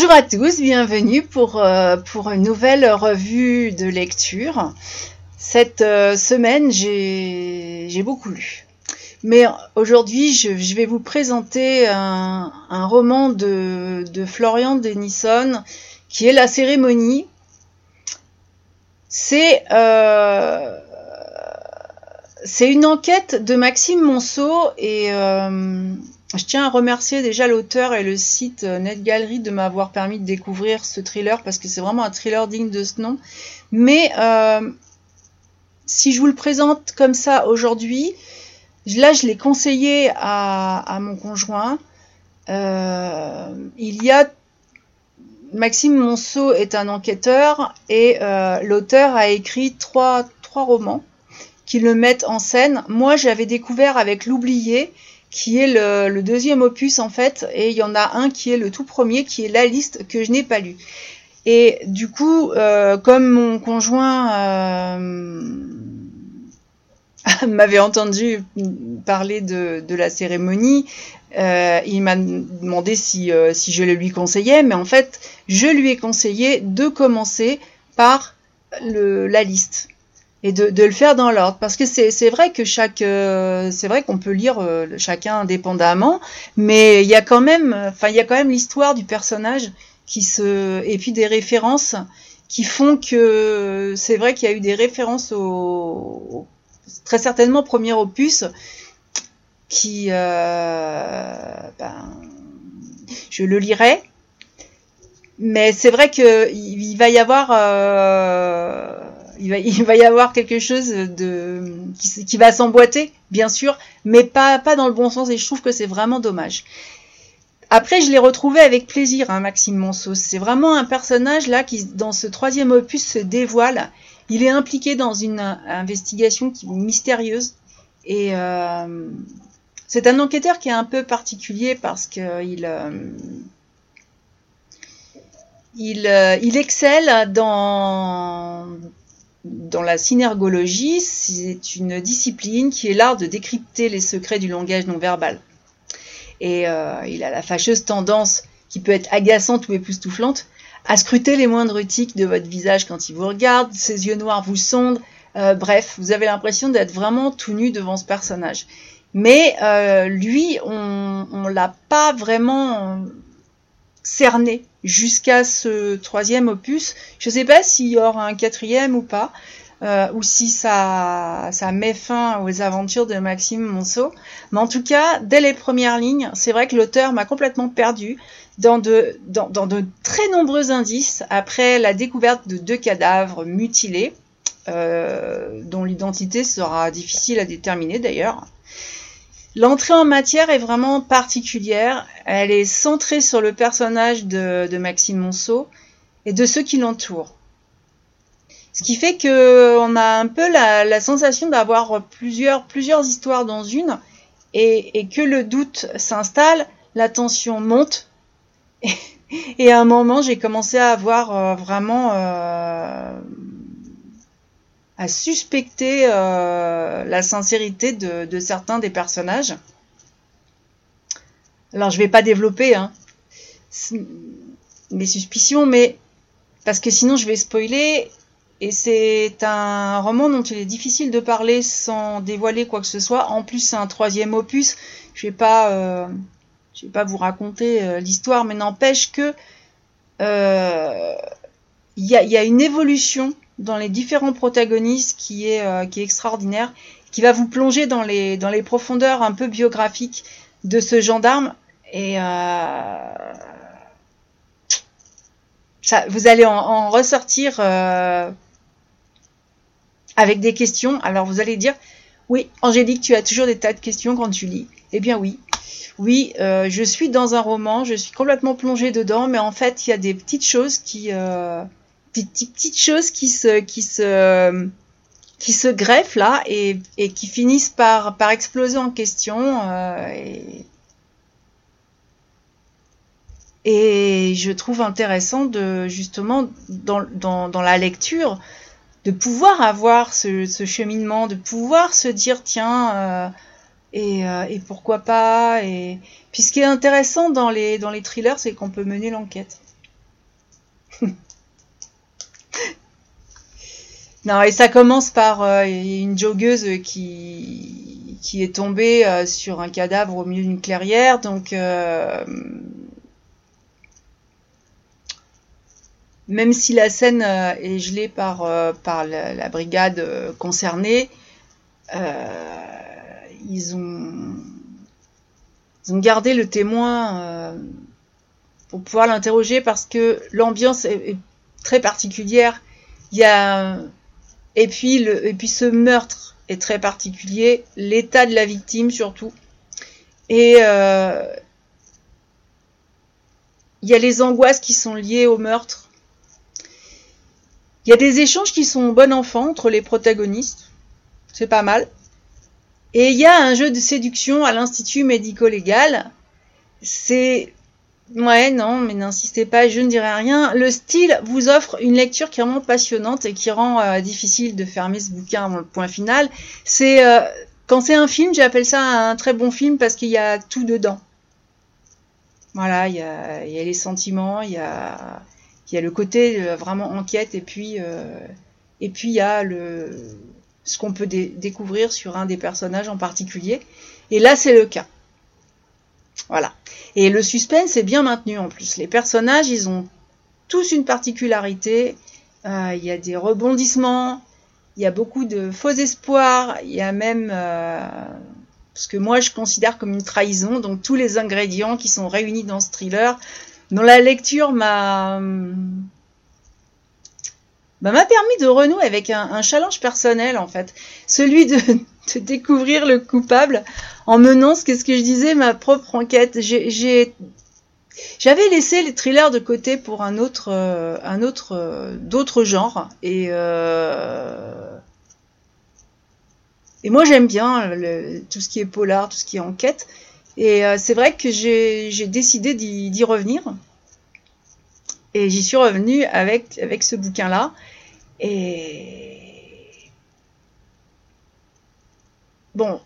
Bonjour à tous, bienvenue pour, euh, pour une nouvelle revue de lecture. Cette euh, semaine, j'ai beaucoup lu. Mais aujourd'hui, je, vais vous présenter un, roman de, Florian Denison qui est La cérémonie. C'est euh, une enquête de Maxime Monceau et je tiens à remercier déjà l'auteur et le site euh, NetGallery de m'avoir permis de découvrir ce thriller parce que c'est vraiment un thriller digne de ce nom. Mais euh, si je vous le présente comme ça aujourd'hui, là je l'ai conseillé à, mon conjoint. Euh, il y a Maxime Monceau est un enquêteur et l'auteur a écrit trois, trois romans qui le mettent en scène. Moi j'avais découvert avec L'oublié qui est le, deuxième opus en fait, et il y en a un qui est le tout premier, qui est la liste que je n'ai pas lu. Et du coup, euh, comme mon conjoint euh, m'avait entendu parler de, la cérémonie, euh, il m'a demandé si, si je le lui conseillais, mais en fait, je lui ai conseillé de commencer par la liste et de, de, le faire dans l'ordre. Parce que c'est vrai que chaque euh, c'est vrai qu'on peut lire euh, chacun indépendamment mais il y a quand même enfin il y a quand même l'histoire du personnage qui se et puis des références qui font que c'est vrai qu'il y a eu des références au, très certainement premier opus qui euh, ben, je le lirai. Mais c'est vrai que il, va y avoir il va, y avoir quelque chose qui, va s'emboîter, bien sûr, mais pas, pas dans le bon sens, et je trouve que c'est vraiment dommage. Après, je l'ai retrouvé avec plaisir, hein, Maxime Monceau. C'est vraiment un personnage là qui, dans ce troisième opus, se dévoile. Il est impliqué dans une investigation qui est mystérieuse. Et euh, c'est un enquêteur qui est un peu particulier parce qu'il euh, il, euh, il excelle dans, dans la synergologie, c'est une discipline qui est l'art de décrypter les secrets du langage non verbal. Et euh, il a la fâcheuse tendance, qui peut être agaçante ou époustouflante, à scruter les moindres tics de votre visage quand il vous regarde, ses yeux noirs vous sondent, euh, bref, vous avez l'impression d'être vraiment tout nu devant ce personnage. Mais euh, lui, on ne l'a pas vraiment cerné jusqu'à ce troisième opus. Je ne sais pas s'il y aura un quatrième ou pas, euh, ou si ça, met fin aux aventures de Maxime Monceau. Mais en tout cas, dès les premières lignes, c'est vrai que l'auteur m'a complètement perdu dans de, dans, de très nombreux indices après la découverte de deux cadavres mutilés, euh, dont l'identité sera difficile à déterminer d'ailleurs. L'entrée en matière est vraiment particulière. Elle est centrée sur le personnage de, Maxime Monceau et de ceux qui l'entourent. Ce qui fait qu'on a un peu la, sensation d'avoir plusieurs, histoires dans une et, que le doute s'installe, la tension monte. Et, à un moment, j'ai commencé à avoir euh, vraiment euh, à suspecter euh, la sincérité de, certains des personnages. Alors je vais pas développer hein, mes suspicions, mais parce que sinon je vais spoiler. Et c'est un roman dont il est difficile de parler sans dévoiler quoi que ce soit. En plus, c'est un troisième opus. Je vais pas, euh, je vais pas vous raconter euh, l'histoire, mais n'empêche que il y a, une évolution dans les différents protagonistes qui est, euh, qui est extraordinaire, qui va vous plonger dans les, dans les profondeurs un peu biographiques de ce gendarme. Et euh, ça, vous allez en, ressortir euh, avec des questions. Alors vous allez dire, oui, Angélique, tu as toujours des tas de questions quand tu lis. Eh bien oui. Oui, je suis dans un roman, je suis complètement plongée dedans, mais en fait, il y a des petites choses qui, petites, choses qui se, qui se, qui se greffent là et, et qui finissent par, par exploser en question. Euh, et, et, je trouve intéressant de justement dans, dans, dans la lecture de pouvoir avoir ce, ce, cheminement, de pouvoir se dire tiens euh, et, euh, et, pourquoi pas. Et puis ce qui est intéressant dans les, dans les thrillers, c'est qu'on peut mener l'enquête. non, et ça commence par euh, une joggeuse qui, qui est tombée euh, sur un cadavre au milieu d'une clairière. Donc, euh, même si la scène est gelée par, par la, brigade concernée, ils ont, ils ont gardé le témoin pour pouvoir l'interroger parce que l'ambiance est, très particulière. Il y a et puis le et puis ce meurtre est très particulier, l'état de la victime surtout. Et euh, il y a les angoisses qui sont liées au meurtre. Il y a des échanges qui sont bon enfant entre les protagonistes. C'est pas mal. Et il y a un jeu de séduction à l'Institut médico-légal. C'est Ouais, non, mais n'insistez pas, je ne dirai rien. Le style vous offre une lecture qui est vraiment passionnante et qui rend euh, difficile de fermer ce bouquin avant le point final. C'est euh, quand c'est un film, j'appelle ça un très bon film parce qu'il y a tout dedans. Voilà, il y a, il y a les sentiments, il y a, il y a le côté euh, vraiment enquête et puis et puis il y a le ce qu'on peut découvrir sur un des personnages en particulier. Et là, c'est le cas. Voilà. Et le suspense est bien maintenu en plus. Les personnages, ils ont tous une particularité. Euh, il y a des rebondissements, il y a beaucoup de faux espoirs, il y a même euh, ce que moi je considère comme une trahison, donc tous les ingrédients qui sont réunis dans ce thriller, dont la lecture m'a bah, m'a permis de renouer avec un, challenge personnel en fait, celui de, découvrir le coupable en menant, ce qu'est-ce que je disais, ma propre enquête. J'ai j'avais laissé les thrillers de côté pour un autre, euh, un autre, euh, d'autres genres et euh, et moi j'aime bien tout ce qui est polar, tout ce qui est enquête. Et c'est vrai que j'ai décidé d'y revenir. Et j'y suis revenue avec, avec ce bouquin-là. Et bon,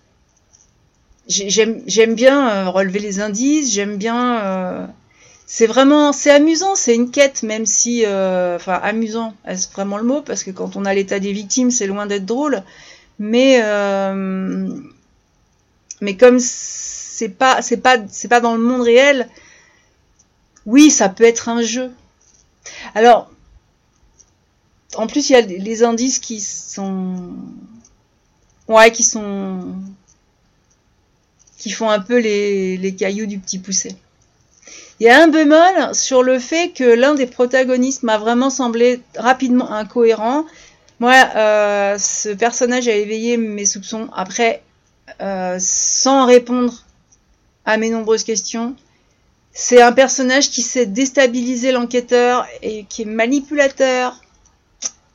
j'aime bien euh, relever les indices, j'aime bien. Euh, c'est vraiment, c'est amusant, c'est une quête, même si, euh, enfin, amusant, est-ce vraiment le mot Parce que quand on a l'état des victimes, c'est loin d'être drôle. Mais, mais comme c'est pas, c'est pas, c'est pas dans le monde réel. Oui, ça peut être un jeu. Alors, en plus, il y a les indices qui sont. Ouais, qui sont. qui font un peu les, cailloux du petit poussé. Il y a un bémol sur le fait que l'un des protagonistes m'a vraiment semblé rapidement incohérent. Moi, euh, ce personnage a éveillé mes soupçons. Après, euh, sans répondre à mes nombreuses questions, c'est un personnage qui sait déstabiliser l'enquêteur et qui est manipulateur,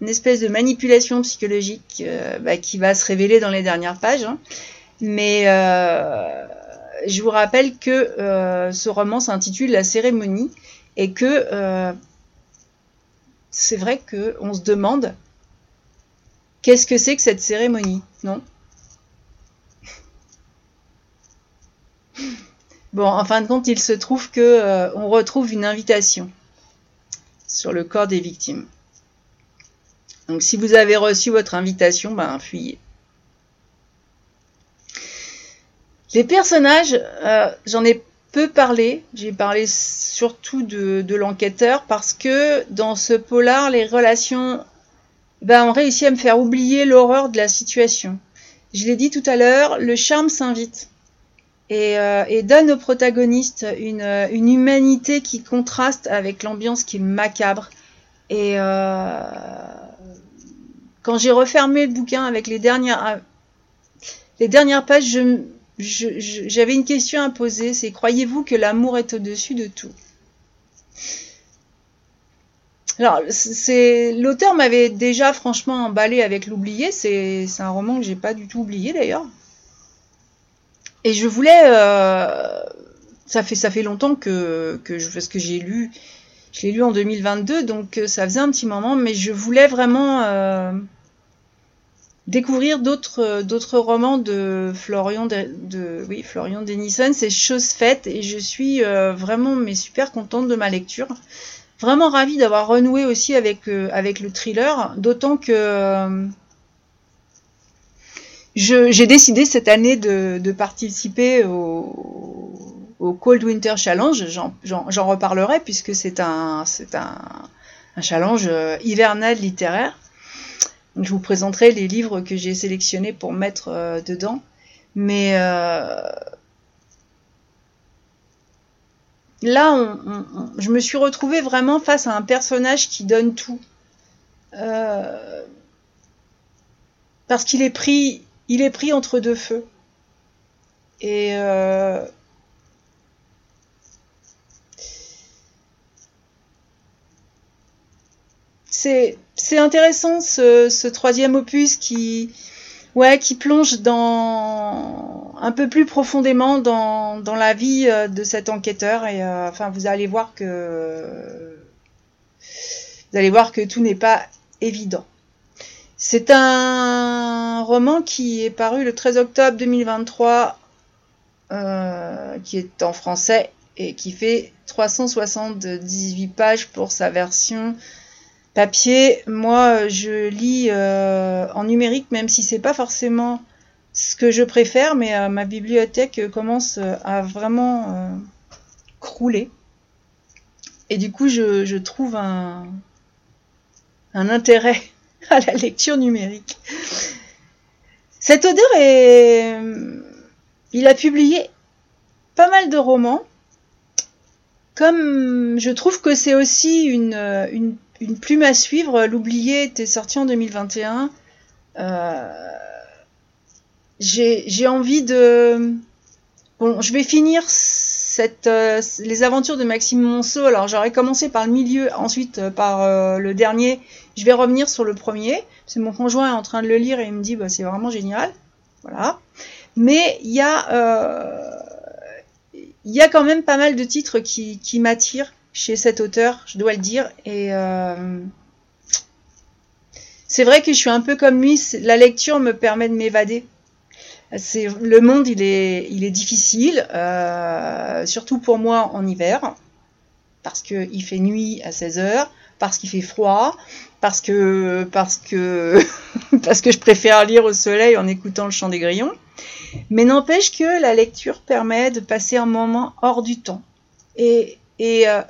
une espèce de manipulation psychologique euh, bah, qui va se révéler dans les dernières pages. Hein. Mais euh, je vous rappelle que euh, ce roman s'intitule La cérémonie et que c'est vrai qu'on se demande qu'est-ce que c'est que cette cérémonie, non? Bon, en fin de compte, il se trouve que on retrouve une invitation sur le corps des victimes. Donc si vous avez reçu votre invitation, ben fuyez. Les personnages, euh, j'en ai peu parlé. J'ai parlé surtout de, l'enquêteur parce que dans ce polar, les relations ben, ont réussi à me faire oublier l'horreur de la situation. Je l'ai dit tout à l'heure, le charme s'invite et, euh, donne aux protagonistes une, humanité qui contraste avec l'ambiance qui est macabre. Et euh, quand j'ai refermé le bouquin avec les dernières, euh, les dernières pages, j'avais une question à poser, c'est croyez-vous que l'amour est au-dessus de tout? Alors, c'est l'auteur m'avait déjà franchement emballé avec l'oublié. C'est un roman que j'ai pas du tout oublié d'ailleurs. Et je voulais, euh, ça fait ça fait longtemps que que je que j'ai lu, je l'ai lu en 2022, donc euh, ça faisait un petit moment, mais je voulais vraiment découvrir d'autres euh, d'autres romans de Florian de, Denison c'est chose faite et je suis euh, vraiment mais super contente de ma lecture vraiment ravie d'avoir renoué aussi avec, avec le thriller, d'autant que j'ai décidé cette année de, participer au, Cold Winter Challenge. J'en reparlerai puisque c'est un, challenge hivernal littéraire. Je vous présenterai les livres que j'ai sélectionnés pour mettre dedans. Mais là, je me suis retrouvée vraiment face à un personnage qui donne tout. Euh, parce qu'il est pris, il est pris entre deux feux. Et c'est intéressant ce, troisième opus qui, ouais, qui plonge dans un peu plus profondément dans, la vie euh, de cet enquêteur et euh, enfin vous allez voir que vous allez voir que tout n'est pas évident. C'est un roman qui est paru le 13 octobre 2023, euh, qui est en français et qui fait 378 pages pour sa version papier. Moi, je lis en numérique, même si c'est pas forcément ce que je préfère, mais euh, ma bibliothèque commence euh, à vraiment euh, crouler. Et du coup, je, trouve un, un, intérêt à la lecture numérique. Cet auteur est... Il a publié pas mal de romans. Comme je trouve que c'est aussi une, une, une, plume à suivre, L'oublié était sorti en 2021. Euh, j'ai envie de... Bon, je vais finir cette, euh, les aventures de Maxime Monceau. Alors j'aurais commencé par le milieu, ensuite euh, par le dernier. Je vais revenir sur le premier. C'est mon conjoint est en train de le lire et il me dit bah, c'est vraiment génial. Voilà. Mais il y a quand même pas mal de titres qui m'attirent chez cet auteur, je dois le dire. Et c'est vrai que je suis un peu comme lui. La lecture me permet de m'évader c'est le monde, il est, il est difficile, euh, surtout pour moi en hiver, parce qu'il fait nuit à 16 heures, parce qu'il fait froid, parce que, parce que, je préfère lire au soleil en écoutant le chant des grillons. Mais n'empêche que la lecture permet de passer un moment hors du temps. Et, et, euh,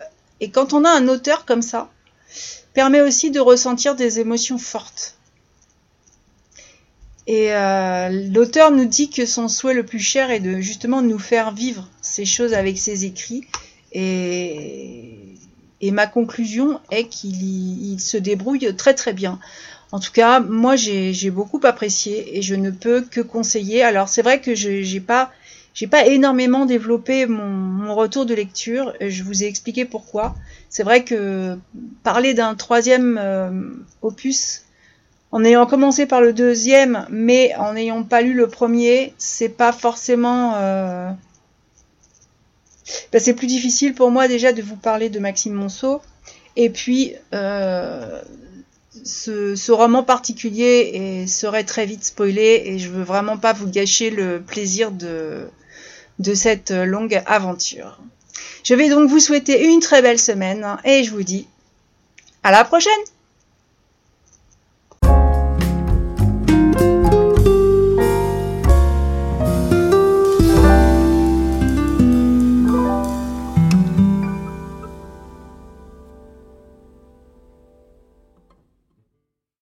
et quand on a un auteur comme ça, permet aussi de ressentir des émotions fortes. Et euh, l'auteur nous dit que son souhait le plus cher est de justement nous faire vivre ces choses avec ses écrits. Et, ma conclusion est qu'il se débrouille très très bien. En tout cas, moi j'ai beaucoup apprécié et je ne peux que conseiller. Alors c'est vrai que je n'ai pas j'ai pas énormément développé mon, retour de lecture. Je vous ai expliqué pourquoi. C'est vrai que parler d'un troisième euh, opus en ayant commencé par le deuxième, mais en n'ayant pas lu le premier, c'est pas forcément. Euh... Ben, c'est plus difficile pour moi déjà de vous parler de Maxime Monceau. Et puis, euh, ce, roman particulier serait très vite spoilé et je veux vraiment pas vous gâcher le plaisir de, de cette longue aventure. Je vais donc vous souhaiter une très belle semaine et je vous dis à la prochaine